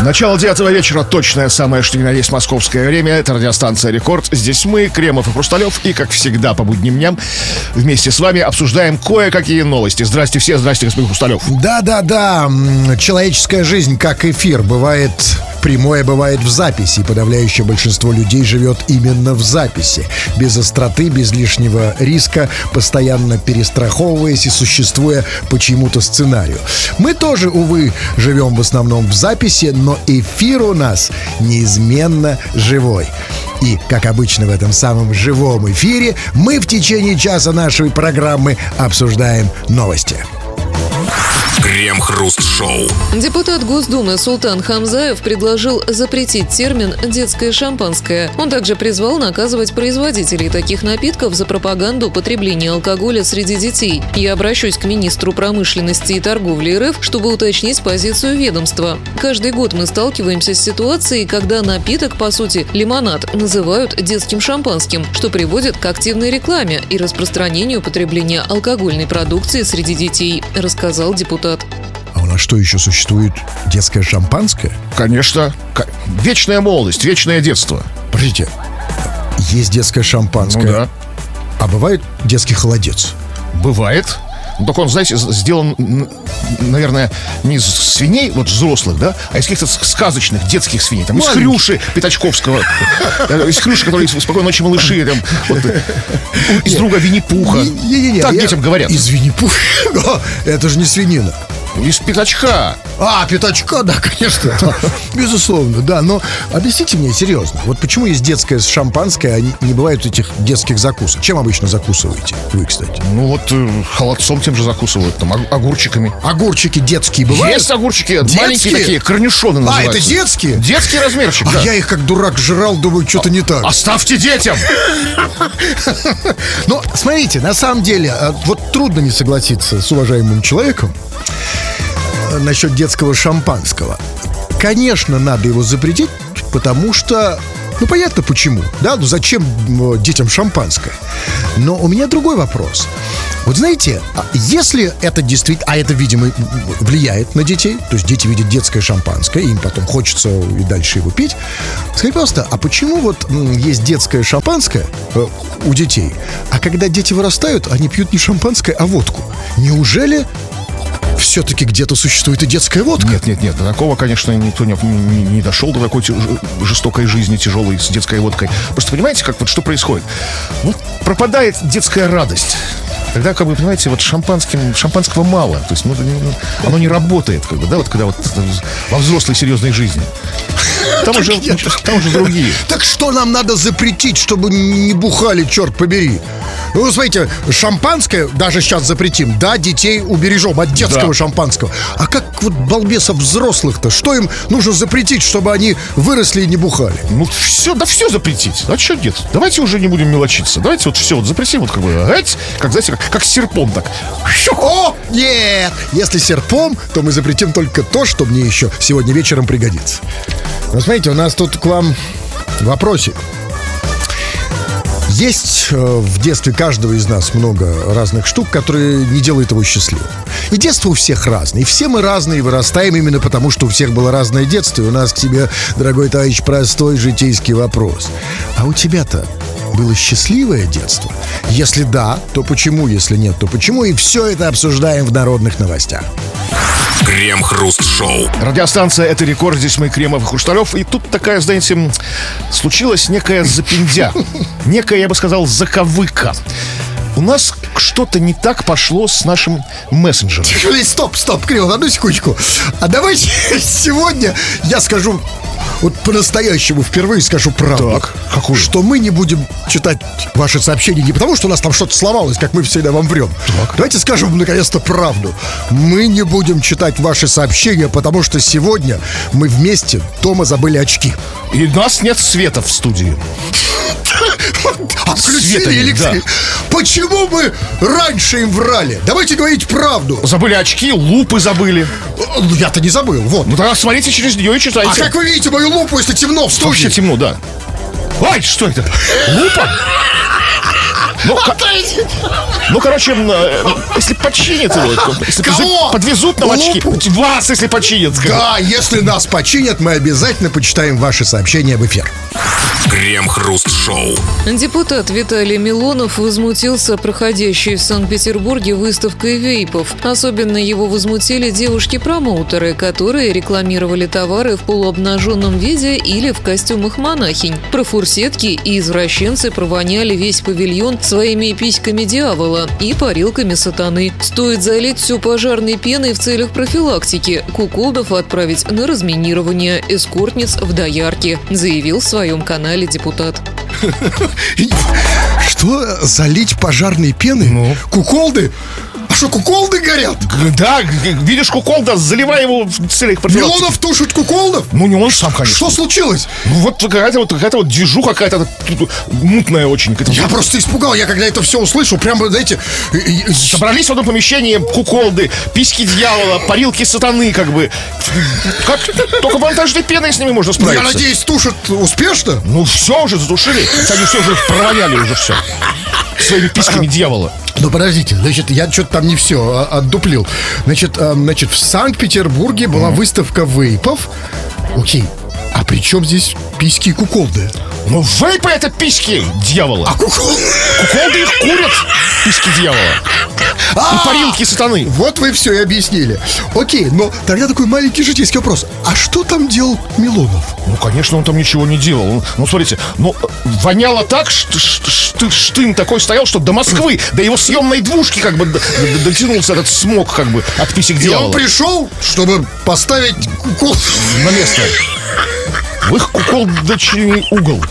Начало девятого вечера, точное самое, что ни на есть московское время. Это радиостанция «Рекорд». Здесь мы, Кремов и Хрусталев. И, как всегда, по будним дням вместе с вами обсуждаем кое-какие новости. Здрасте все, здрасте, господин Хрусталев. Да-да-да, человеческая жизнь, как эфир, бывает прямое, бывает в записи. И Подавляющее большинство людей живет именно в записи. Без остроты, без лишнего риска, постоянно перестраховываясь и существуя по чьему-то сценарию. Мы тоже, увы, живем в основном в записи, но эфир у нас неизменно живой. И, как обычно в этом самом живом эфире, мы в течение часа нашей программы обсуждаем новости. Крем-хруст-шоу. Депутат Госдумы Султан Хамзаев предложил запретить термин «детское шампанское». Он также призвал наказывать производителей таких напитков за пропаганду потребления алкоголя среди детей. Я обращусь к министру промышленности и торговли РФ, чтобы уточнить позицию ведомства. Каждый год мы сталкиваемся с ситуацией, когда напиток, по сути, лимонад, называют детским шампанским, что приводит к активной рекламе и распространению потребления алкогольной продукции среди детей, рассказал депутат. А у нас что еще существует? Детское шампанское? Конечно, вечная молодость, вечное детство. Подождите, есть детское Ну шампанское, да, а бывает детский холодец. бывает. Ну, Только он, знаете, сделан, наверное, не из свиней, вот взрослых, да, а из каких-то сказочных детских свиней. Там из Маленьких. Хрюши Пятачковского, э, из Хрюши, который спокойно ночи малыши, там, вот, э, из друга Винни-Пуха. Так детям говорят. Из Винни-Пуха. Но Это же не свинина. Из Пятачка. А, пятачка, да, конечно. да. Безусловно, да. Но объясните мне серьезно. Вот почему есть детское шампанское, а не, бывает этих детских закусок? Чем обычно закусываете? Вы, кстати. Ну вот э, холодцом тем же закусывают, там, ог- огурчиками. Огурчики детские бывают? Есть огурчики, Детские? маленькие такие, корнишоны А, называются. это детские? Детский размерчик, А да. я их как дурак жрал, думаю, что-то не так. Оставьте детям! Но смотрите, на самом деле, а, вот трудно не согласиться с уважаемым человеком э, насчет детского шампанского. Конечно, надо его запретить, потому что ну, понятно почему, да? Ну, зачем м, детям шампанское? Но у меня другой вопрос. Вот знаете, а если это действительно, а это, видимо, влияет на детей, то есть дети видят детское шампанское, им потом хочется и дальше его пить. Скажите, пожалуйста, а почему вот есть детское шампанское э, у детей, а когда дети вырастают, они пьют не шампанское, а водку? Неужели все-таки где-то существует и детская водка? Нет, нет, нет, до такого, конечно, никто не, не- не дошел до такой жестокой жизни, тяжелой с детской водкой. Просто понимаете, как вот что происходит? Вот пропадает детская радость. Тогда, как бы, понимаете, вот шампанским, шампанского мало. То есть ну, ну, оно не работает, как бы, да, вот когда вот во взрослой серьезной жизни. Там уже, нет. там уже другие. Так что нам надо запретить, чтобы не бухали, черт побери? Ну, смотрите, шампанское даже сейчас запретим. Да, детей убережем от детского Да. шампанского. А как вот балбесов взрослых-то? Что им нужно запретить, чтобы они выросли и не бухали? Ну, все, да все запретить. А что нет? Давайте уже не будем мелочиться. Давайте вот все вот запретим, вот как бы, ать, как, знаете, как, как серпом так. О, нет! Если серпом, то мы запретим только то, что мне еще сегодня вечером пригодится. Ну, смотрите, у нас тут к вам вопросик. Есть э, в детстве каждого из нас много разных штук, которые не делают его счастливым. И детство у всех разное. И все мы разные, вырастаем именно потому, что у всех было разное детство. И у нас к тебе, дорогой товарищ, простой житейский вопрос. А у тебя-то было счастливое детство? Если да, то почему? Если нет, то почему? И все это обсуждаем в народных новостях. Крем-хруст-шоу. Радиостанция «Это рекорд», здесь мы, Кремов и Хрусталев. И тут такая, знаете, случилась некая запиндя. Некая, я бы сказал, заковыка. У нас что-то не так пошло с нашим мессенджером. Стоп, стоп, Криво, одну секундочку. А давайте сегодня я скажу вот по-настоящему впервые скажу правду. Так, какую? Что мы не будем читать ваши сообщения не потому, что у нас там что-то сломалось, как мы всегда вам врем. Давайте скажем наконец-то правду. Мы не будем читать ваши сообщения, потому что сегодня мы вместе дома забыли очки. И у нас нет света в студии. Отключили нет, электрик. Почему мы раньше им врали? Давайте говорить правду. Забыли очки, лупы забыли. Ну, Я-то не забыл, вот. Ну тогда смотрите через нее и читайте. А как вы видите мою лупу, если темно в студии? Вообще темно, да. Ай, что это? Лупа? Ну, ко- ну, короче, э, если починят его, то- если Кого? подвезут- подвезут на очки, вас, если починят. Да, если нас починят, мы обязательно почитаем ваши сообщения в эфир. Крем-хруст-шоу. Депутат Виталий Милонов возмутился проходящей в Санкт-Петербурге выставкой вейпов. Особенно его возмутили девушки-промоутеры, которые рекламировали товары в полуобнаженном виде или в костюмах монахинь. Про фурсетки и извращенцы провоняли весь павильон своими письками дьявола и парилками сатаны. Стоит залить всю пожарной пеной в целях профилактики, куколдов отправить на разминирование, эскортниц в доярке, заявил в своем канале депутат. Что, залить пожарной пеной? Ну? Куколды? Что, куколды горят? Да, видишь куколда, заливай его в целях профилактики. Милонов тушит куколдов? Ну, не он сам, конечно. Что случилось? Ну, вот какая-то вот, какая-то вот движуха какая-то мутная очень. Я просто испугал, я когда это все услышал, прямо, знаете, Собрались в одном помещении куколды, письки дьявола, парилки сатаны, как бы. Как только монтажной пеной с ними можно ну, я справиться. надеюсь, тушат успешно? Ну все уже затушили. Они все уже провоняли уже все. Своими письками дьявола. Ну, подождите, значит, я что-то там не все отдуплил. Значит, э, значит, в Санкт-Петербурге была выставка вейпов. Окей, а при чем здесь письки и куколды? Ну вейпы это письки дьявола. А куколды? Куколды их курят, письки дьявола. И парилки сатаны. Вот вы все и объяснили. Окей, но тогда такой маленький житейский вопрос. А что там делал Милонов? Ну, конечно, он там ничего не делал. Ну, смотрите, ну, воняло так, что штын такой стоял, что до Москвы, до его съемной двушки как бы дотянулся этот смог как бы от писек И дьявола он пришел, чтобы поставить кукол... на место. В их куколдочный угол.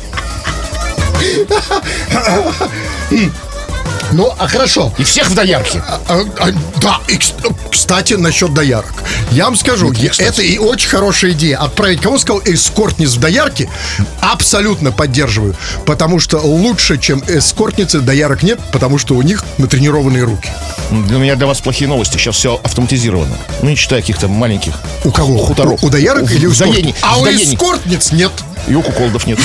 Ну, а хорошо. И всех в доярке. А, а, да, и, кс- кстати, насчет доярок. Я вам скажу, я- это и очень хорошая идея. Отправить, кого сказал, эскортниц в доярки, абсолютно поддерживаю. Потому что лучше, чем эскортницы, доярок нет, потому что у них натренированные руки. Для меня для вас плохие новости. Сейчас все автоматизировано. Ну, не считая каких-то маленьких У кого? хуторов. У, у доярок В- или у доени- эскортниц? А у эскортниц нет. И у куколдов нет.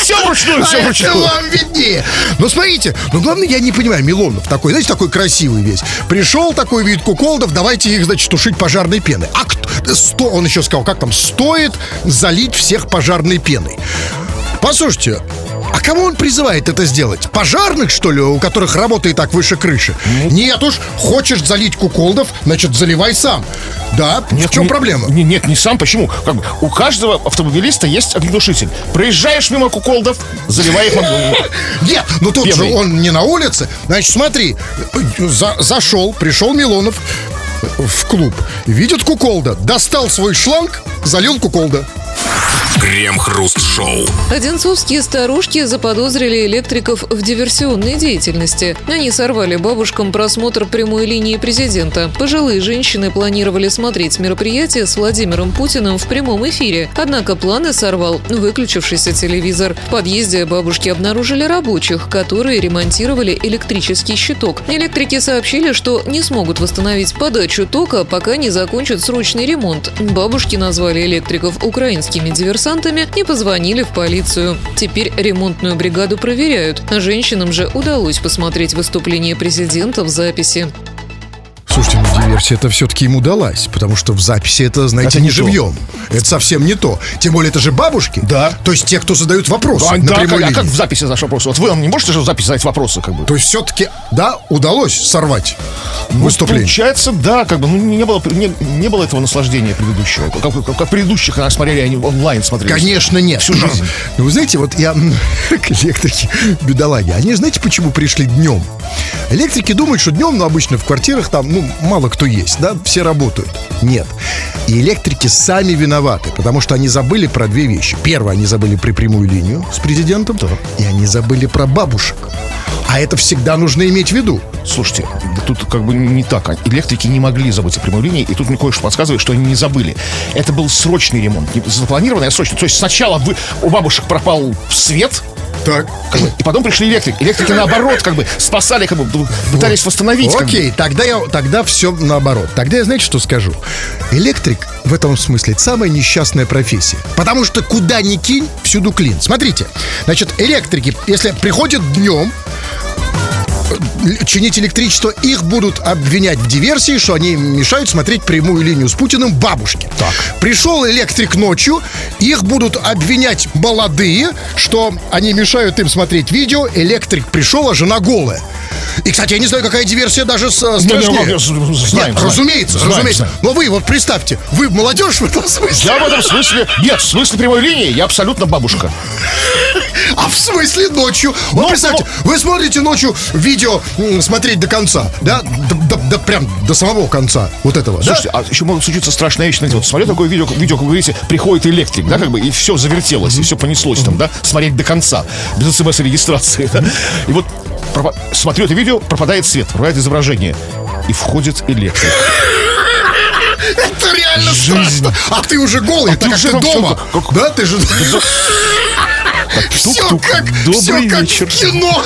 Все вручную, все А это вручную. вам виднее. Но смотрите, но главное, я не понимаю, Милонов такой, знаете, такой красивый весь. Пришел такой вид куколдов, давайте их, значит, тушить пожарной пеной. А кто, сто, он еще сказал, как там, стоит залить всех пожарной пеной. Послушайте, кого он призывает это сделать? Пожарных, что ли, у которых работа и так выше крыши? Ну. Нет уж, хочешь залить куколдов, значит, заливай сам. Да, в чем не- проблема? не- нет, не сам. Почему? Как бы у каждого автомобилиста есть огнетушитель. Проезжаешь мимо куколдов, заливай их. Нет, ну тут же он не на улице. Значит, смотри, за- зашел, пришел Милонов в клуб, видит куколда, достал свой шланг, залил куколда. Крем-хруст-шоу. Одинцовские старушки заподозрили электриков в диверсионной деятельности. Они сорвали бабушкам просмотр прямой линии президента. Пожилые женщины планировали смотреть мероприятие с Владимиром Путиным в прямом эфире. Однако планы сорвал выключившийся телевизор. В подъезде бабушки обнаружили рабочих, которые ремонтировали электрический щиток. Электрики сообщили, что не смогут восстановить подачу тока, пока не закончат срочный ремонт. Бабушки назвали электриков украинскими диверсантами и позвонили в полицию. Теперь ремонтную бригаду проверяют. Женщинам же удалось посмотреть выступление президента в записи. Слушайте, ну диверсия это все-таки ему удалась, потому что в записи это, знаете, Это не не живьем. Это совсем не то. Тем более это же бабушки. Да. То есть те, кто задают вопросы А, на да, прямой как, а линии. как в записи наш вопрос? Вот вы нам не можете же в записи задать вопросы, как бы? То есть все-таки, да, удалось сорвать Ну, выступление. Получается, да, как бы ну, не было не, не было этого наслаждения предыдущего. Как, как- как предыдущих нас смотрели, они онлайн смотрели. Конечно, нет. Всю жизнь. Ну, вы знаете, вот я... Электрики, бедолаги, они знаете, почему пришли днем? Электрики думают, что днем, ну, обычно в квартирах там, ну, мало кто есть, да, все работают. Нет. И электрики сами виноваты, потому что они забыли про две вещи. Первое, они забыли при прямую линию с президентом, и они забыли про бабушек. А это всегда нужно иметь в виду. Слушайте, да тут как бы не так. Электрики не могли забыть о прямой линии, и тут мне кое-что подсказывает, что они не забыли. Это был срочный ремонт, не запланированный, а срочный. То есть сначала вы, у бабушек пропал свет, Так. как бы, и потом пришли электрики. Электрики наоборот, как бы спасали, как бы пытались восстановить. как бы. Окей, тогда я тогда все наоборот. Тогда я знаете, что скажу? Электрик в этом смысле самая несчастная профессия. Потому что куда ни кинь, всюду клин. Смотрите, значит, электрики, если приходят днем, чинить электричество, их будут обвинять в диверсии, что они мешают смотреть прямую линию с Путиным бабушке. Так. Пришел электрик ночью, их будут обвинять молодые, что они мешают им смотреть видео, электрик пришел, а жена голая. И, кстати, я не знаю, какая диверсия даже с, э, страшнее. не, не, знаем, Нет, знаем. разумеется, Знаем, разумеется. знаем. Но вы вот представьте, вы молодежь в этом смысле. Я в этом смысле... Нет, в смысле прямой линии я абсолютно бабушка. А в смысле ночью? Вот Ну, представьте, вы смотрите ночью видео м, смотреть до конца, да? До, до- до- прям до самого конца вот этого, да? Слушайте, а еще может случиться страшная вещь. Знаете, вот смотрю такое видео, видео, как вы говорите, приходит электрик, да, как бы, и все завертелось, и все понеслось там, да, смотреть до конца, без смс-регистрации, да. И вот пропа- смотрю это видео, пропадает свет, пропадает изображение, и входит электрик. Это реально Жизнь. страшно. А ты уже голый, А так ты как уже ты дома. как- Да, ты же... Все тук-тук. как, Добрый всё как вечер. в кино.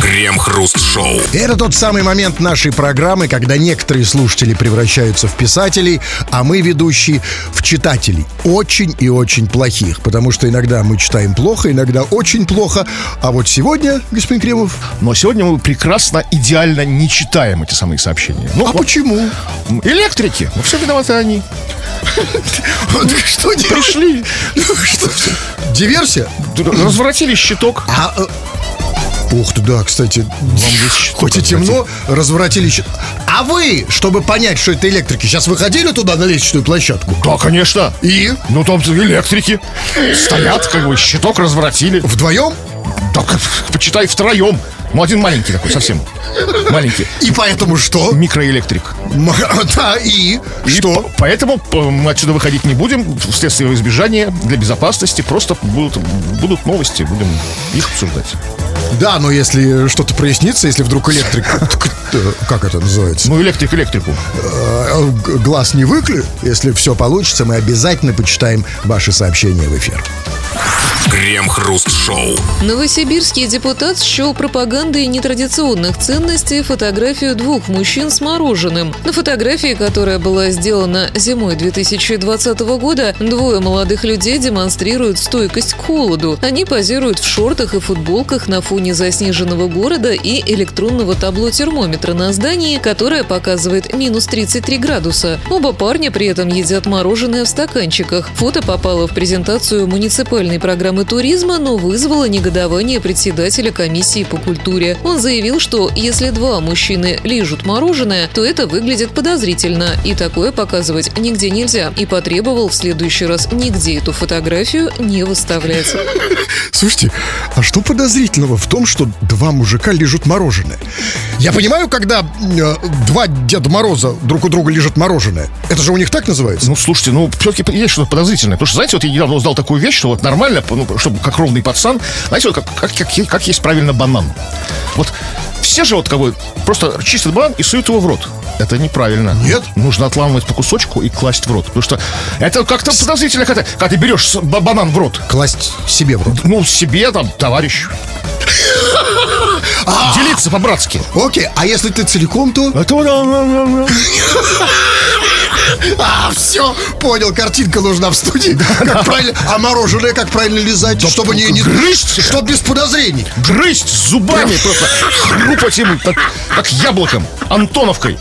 Крем-хруст-шоу. Это тот самый момент нашей программы, когда некоторые слушатели превращаются в писателей, а мы, ведущие, в читателей. Очень и очень плохих. Потому что иногда мы читаем плохо, иногда очень плохо. А вот сегодня, господин Кремов, Но сегодня мы прекрасно, идеально не читаем эти самые сообщения. Ну, а вот, почему? электрики, ну все виноваты они. Что делать? Пришли, Что? Диверсия? разворотили щиток. А, э, Ух ты, да, кстати, хоть и темно, разворотили щит. А вы, чтобы понять, что это электрики, сейчас выходили туда на лестничную площадку? Да, конечно. И? Ну, там электрики стоят, как бы, щиток разворотили. Вдвоем? Да, почитай втроем. Ну, один маленький такой, совсем. Маленький. И поэтому что? Микроэлектрик. М- Да, и? И Что? по- поэтому э, мы отсюда выходить не будем. Вследствие его избежания, для безопасности. Просто будут, будут новости, будем их обсуждать. Да, но если что-то прояснится, если вдруг электрик... э, Как это называется? Ну, электрик электрику. Э, г- Глаз не выклю. Если все получится, мы обязательно почитаем ваши сообщения в эфир. Крем-хруст-шоу. Новосибирский депутат счел пропагандой нетрадиционных ценностей фотографию двух мужчин с мороженым. На фотографии, которая была сделана зимой 2020 года, двое молодых людей демонстрируют стойкость к холоду. Они позируют в шортах и футболках на фоне заснеженного города и электронного табло термометра на здании, которое показывает минус 33 градуса. Оба парня при этом едят мороженое в стаканчиках. Фото попало в презентацию муниципальной программы туризма, но вызвало негодование председателя комиссии по культуре. Он заявил, что если два мужчины лижут мороженое, то это выглядит подозрительно, и такое показывать нигде нельзя, и потребовал в следующий раз нигде эту фотографию не выставлять. Слушайте, а что подозрительного в том, что два мужика лежат мороженое? Я понимаю, когда э, два Деда Мороза друг у друга лежат мороженое. Это же у них так называется? Ну, слушайте, ну, все-таки есть что-то подозрительное. Потому что, знаете, вот я недавно узнал такую вещь, что вот нормально, ну, чтобы как ровный пацан, знаете, вот как, как, как, как есть правильно банан. Вот все же вот как бы просто чистят банан и суют его в рот. Это неправильно. Нет. Нужно отламывать по кусочку и класть в рот. Потому что это как-то подозрительно, когда, когда ты берешь банан в рот. Класть себе в рот. Ну, себе там, товарищ. Делиться по-братски. Окей, а если ты целиком, то... Это А, все, понял, картинка нужна в студии. Как правильно, а мороженое как правильно лизать, чтобы не, не грызть. чтобы без подозрений. грызть зубами просто, хрупать им, как яблоком, Антоновкой.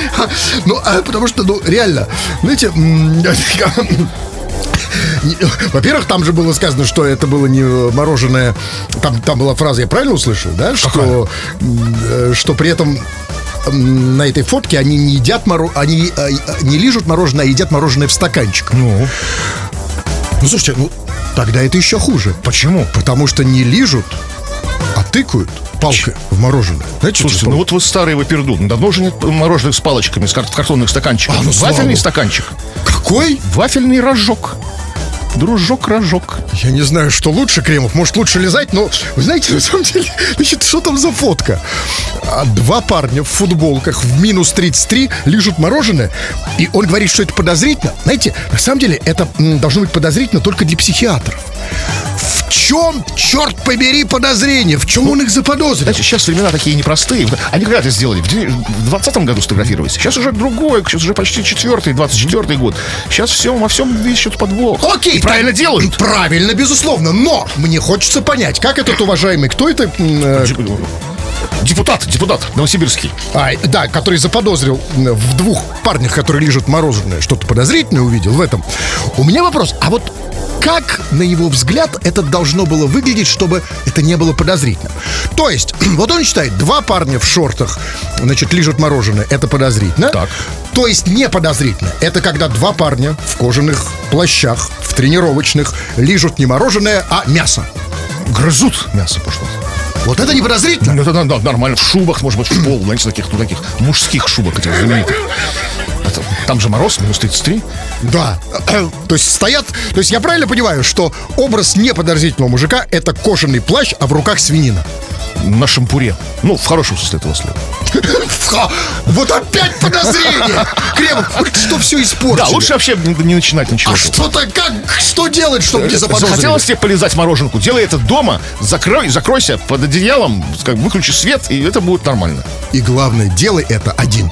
Ну, а, потому что, ну, реально, знаете, во-первых, там же было сказано, что это было не мороженое. Там, там была фраза, я правильно услышал, да? Что, э, что при этом на этой фотке они не едят моро... они э, не лижут мороженое, а едят мороженое в стаканчик. Ну, Ну, слушайте, ну, тогда это еще хуже. почему? Потому что не лижут, а тыкают палкой в мороженое. Знаете, Слушайте, ну вот вы старый вы пердун. Давно уже нет мороженых с палочками, с кар- картонных стаканчиков. А, ну, Вафельный стаканчик. Какой? Вафельный рожок. Дружок-рожок. Я не знаю, что лучше, Кремов. Может, лучше лизать, но, вы знаете, на самом деле, значит, что там за фотка? А, Два парня в футболках в минус 33 лижут мороженое, и он говорит, что это подозрительно. Знаете, на самом деле, это м, должно быть подозрительно только для психиатров. В чем, черт побери, подозрение? В чем он их заподозрил? Знаете, сейчас времена такие непростые. Они когда это сделали? В де- в 20 году сфотографировались. Сейчас уже другой, сейчас уже почти четвертый, 24 год. Сейчас все, во всем ищут подвох. Окей, И правильно делают. Правильно, безусловно. Но мне хочется понять, как этот уважаемый, кто это? э, Депутат, депутат новосибирский. а, да, который заподозрил в двух парнях, которые лежат мороженое, что-то подозрительное увидел в этом. У меня вопрос, а вот как, на его взгляд, это должно было выглядеть, чтобы это не было подозрительно? То есть, вот он считает, два парня в шортах, значит, лежат мороженое, это подозрительно. Так. То есть не подозрительно. Это когда два парня в кожаных плащах, в тренировочных, лежат не мороженое, а мясо. Грызут мясо пошло. Вот это не подозрительно. Ну, это да, да, нормально. В шубах, может быть, в пол, знаете, таких, ну, таких мужских шубах этих знаменитых. Это- там же мороз, минус 33. Да. То есть стоят... То есть я правильно понимаю, что образ неподозрительного мужика — это кожаный плащ, а в руках свинина? На шампуре. Ну, в хорошем смысле этого слова. Вот опять подозрение! Кремов, что все испортили? Да, лучше вообще не, начинать ничего. А что-то как... Что делать, чтобы не заподозрили? Захотелось тебе полезать мороженку, делай это дома, закрой, закройся под одеялом, как, выключи свет, и это будет нормально. И главное, делай это один.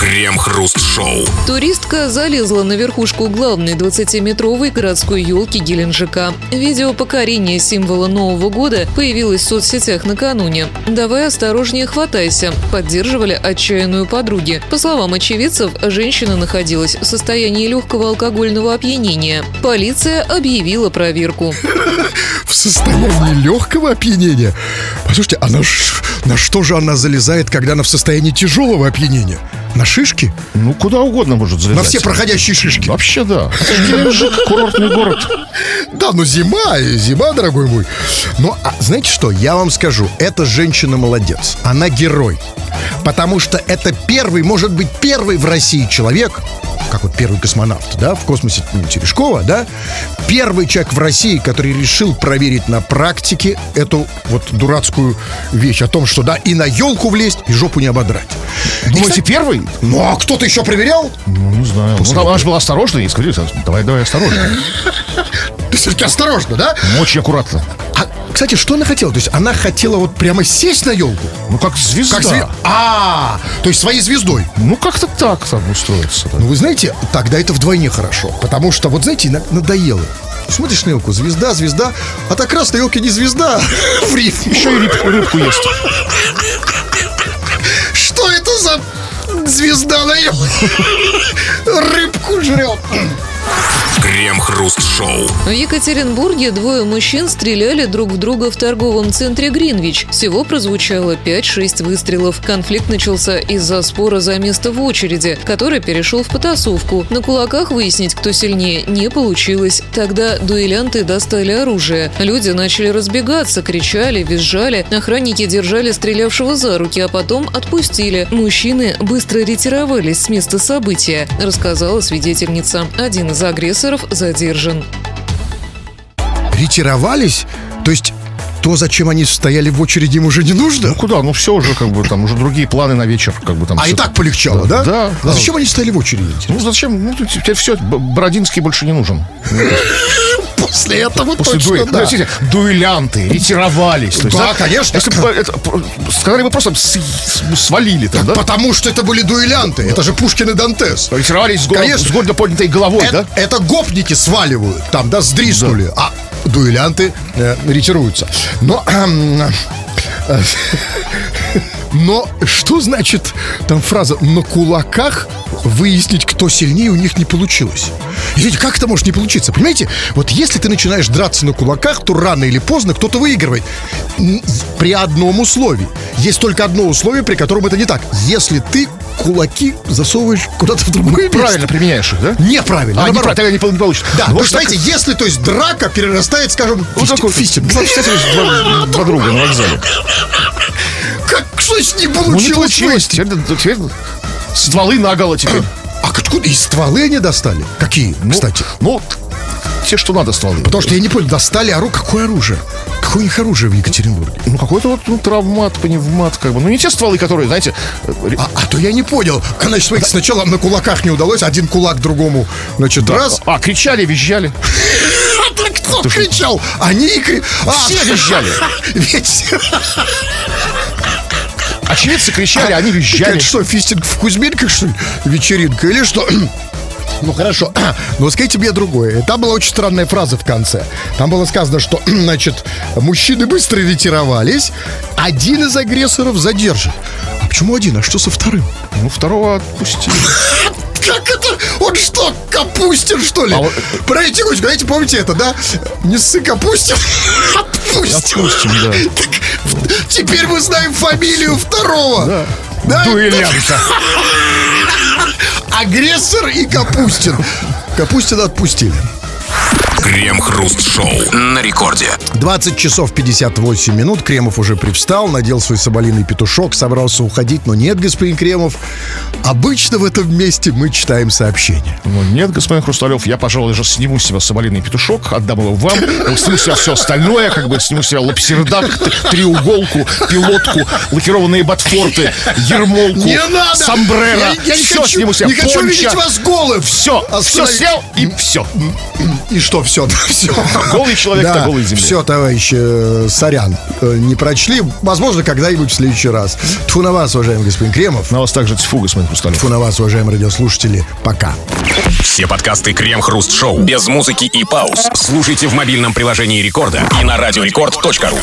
Крем-хруст-шоу. Туристка залезла на верхушку главной 20-метровой городской елки Геленджика. Видео покорения символа Нового года появилось в соцсетях накануне. «Давай осторожнее хватайся», поддерживали отчаянную подруги. По словам очевидцев, женщина находилась в состоянии легкого алкогольного опьянения. Полиция объявила проверку. В состоянии легкого опьянения? Послушайте, а на, ш- на что же она залезает, когда она в состоянии тяжелого опьянения? На шишки? Ну, куда угодно может залезать. На все проходящие шишки? Вообще да. Геленджик, курортный город. Да, ну зима, и зима, дорогой мой. Но, а, знаете что, я вам скажу, эта женщина молодец. Она герой. Потому что это первый, может быть, первый в России человек, как вот первый космонавт, да, в космосе ну, Терешкова, да, первый человек в России, который решил проверить на практике эту вот дурацкую вещь о том, что, да, и на елку влезть, и жопу не ободрать. И, Думаете, кстати, первый? ну, а кто-то еще проверял? Ну, не знаю. Ну, там она же была осторожна и сказали, давай, давай осторожно. Все-таки осторожно, да? Ну, Очень аккуратно. А, кстати, что она хотела? То есть она хотела вот прямо сесть на елку? Ну, как звезда. Как зве- А, то есть своей звездой. Ну, как-то так там устроиться. да. Ну, вы знаете, тогда это вдвойне хорошо. Потому что, вот знаете, на- надоело. Смотришь на елку, звезда, звезда, а так раз на елке не звезда. В. Еще и рыбку, рыбку есть. Что это за звезда на елке? Рыбку жрет. Крем-хруст-шоу. В Екатеринбурге двое мужчин стреляли друг в друга в торговом центре Гринвич. Всего прозвучало 5-6 выстрелов. Конфликт начался из-за спора за место в очереди, который перешел в потасовку. На кулаках выяснить, кто сильнее, не получилось. Тогда дуэлянты достали оружие. Люди начали разбегаться, кричали, визжали. Охранники держали стрелявшего за руки, а потом отпустили. Мужчины быстро ретировались с места события, рассказала свидетельница. Один из агрессоров задержан. Ретировались? То есть то, зачем они стояли в очереди, им уже не нужно? Ну, куда? Ну, все уже, как бы, там, уже другие планы на вечер, как бы там. А всё. и так полегчало, да? Да, А да. зачем они стояли в очереди? Ну, зачем? Ну, теперь все, Бородинский больше не нужен. После этого После точно, дуэли. да. Смотрите, дуэлянты, ретировались. Есть, Да, конечно. Если бы это, сказали бы просто с- свалили там, да? Потому что это были дуэлянты. Это же Пушкин и Дантес. Ретировались с, го- Конечно. с гордо поднятой головой, это, да? это гопники сваливают, там, да, сдриснули, а дуэлянты э, ретируются. Но, эм, э, но что значит там фраза «на кулаках выяснить, кто сильнее, у них не получилось»? Извините, как это может не получиться? Понимаете, вот если ты начинаешь драться на кулаках, то рано или поздно кто-то выигрывает. При одном условии. Есть только одно условие, при котором это не так. Если ты кулаки засовываешь куда-то в другое место. Правильно применяешь их, да? Неправильно. А, неправильно, тогда не, пол- не получится. Да, Ну, вот так- знаете, если, то есть, драка перерастает, скажем, Вот фисти- фистинг. Два, два друга на вокзале. Как, что с ним Ну, не получилось? получилось. Теперь, теперь стволы наголо теперь. А откуда? И стволы они достали? Какие, Ну, кстати? Ну, те, что надо стволы. Потому что я не понял, достали оружие. Какое оружие? Какое у них оружие в Екатеринбурге? Ну, какой-то вот ну, травмат, пневмат, как бы. Ну, не те стволы, которые, знаете... э, А, а то я не понял. Значит, смотрите, сначала на кулаках не удалось, один кулак другому, значит, раз. А, кричали, визжали. А так Кто кричал? Они А, Все визжали. Ведь Очевидцы кричали, они это визжали. что, фистинг в Кузьминках, что ли? Вечеринка или что? Ну хорошо, но скажите мне другое. Там была очень странная фраза в конце. Там было сказано, что, значит, мужчины быстро ретировались, один из агрессоров задержан. А почему один? А что со вторым? Ну, второго отпустили. Как это? Он что, Капустин, что ли? А вот- секундочку, знаете, помните это, да? Не ссы Капустин, отпустим. Отпустим, да. Так, теперь мы знаем фамилию второго. Да. Да, Дуэлянта. Агрессор и Капустин. Капустина отпустили. Крем-хруст-шоу на рекорде. 20 часов 58 минут. Кремов уже привстал, надел свой соболиный петушок, собрался уходить, но нет, господин Кремов. Обычно в этом месте мы читаем сообщения. Ну, нет, господин Хрусталев, я, пожалуй, же сниму с себя соболиный петушок, отдам его вам, сниму с себя все остальное, как бы сниму с себя лапсердак, треуголку, пилотку, лакированные ботфорты, ермолку, сомбреро. Я, я не все хочу, сниму с себя, не хочу видеть вас голым. Все, все снял и все. И что, все, все. Голый человек на голой земле. Все, товарищ, э, сорян, э, не прочли. Возможно, когда-нибудь в следующий раз. Тьфу на вас, уважаемый господин Кремов. На вас также тьфу, господин Хрусталев. Тьфу на вас, уважаемые радиослушатели. Пока. Все подкасты Крем-хруст-шоу без музыки и пауз слушайте в мобильном приложении Рекорда и на радиорекорд.ру.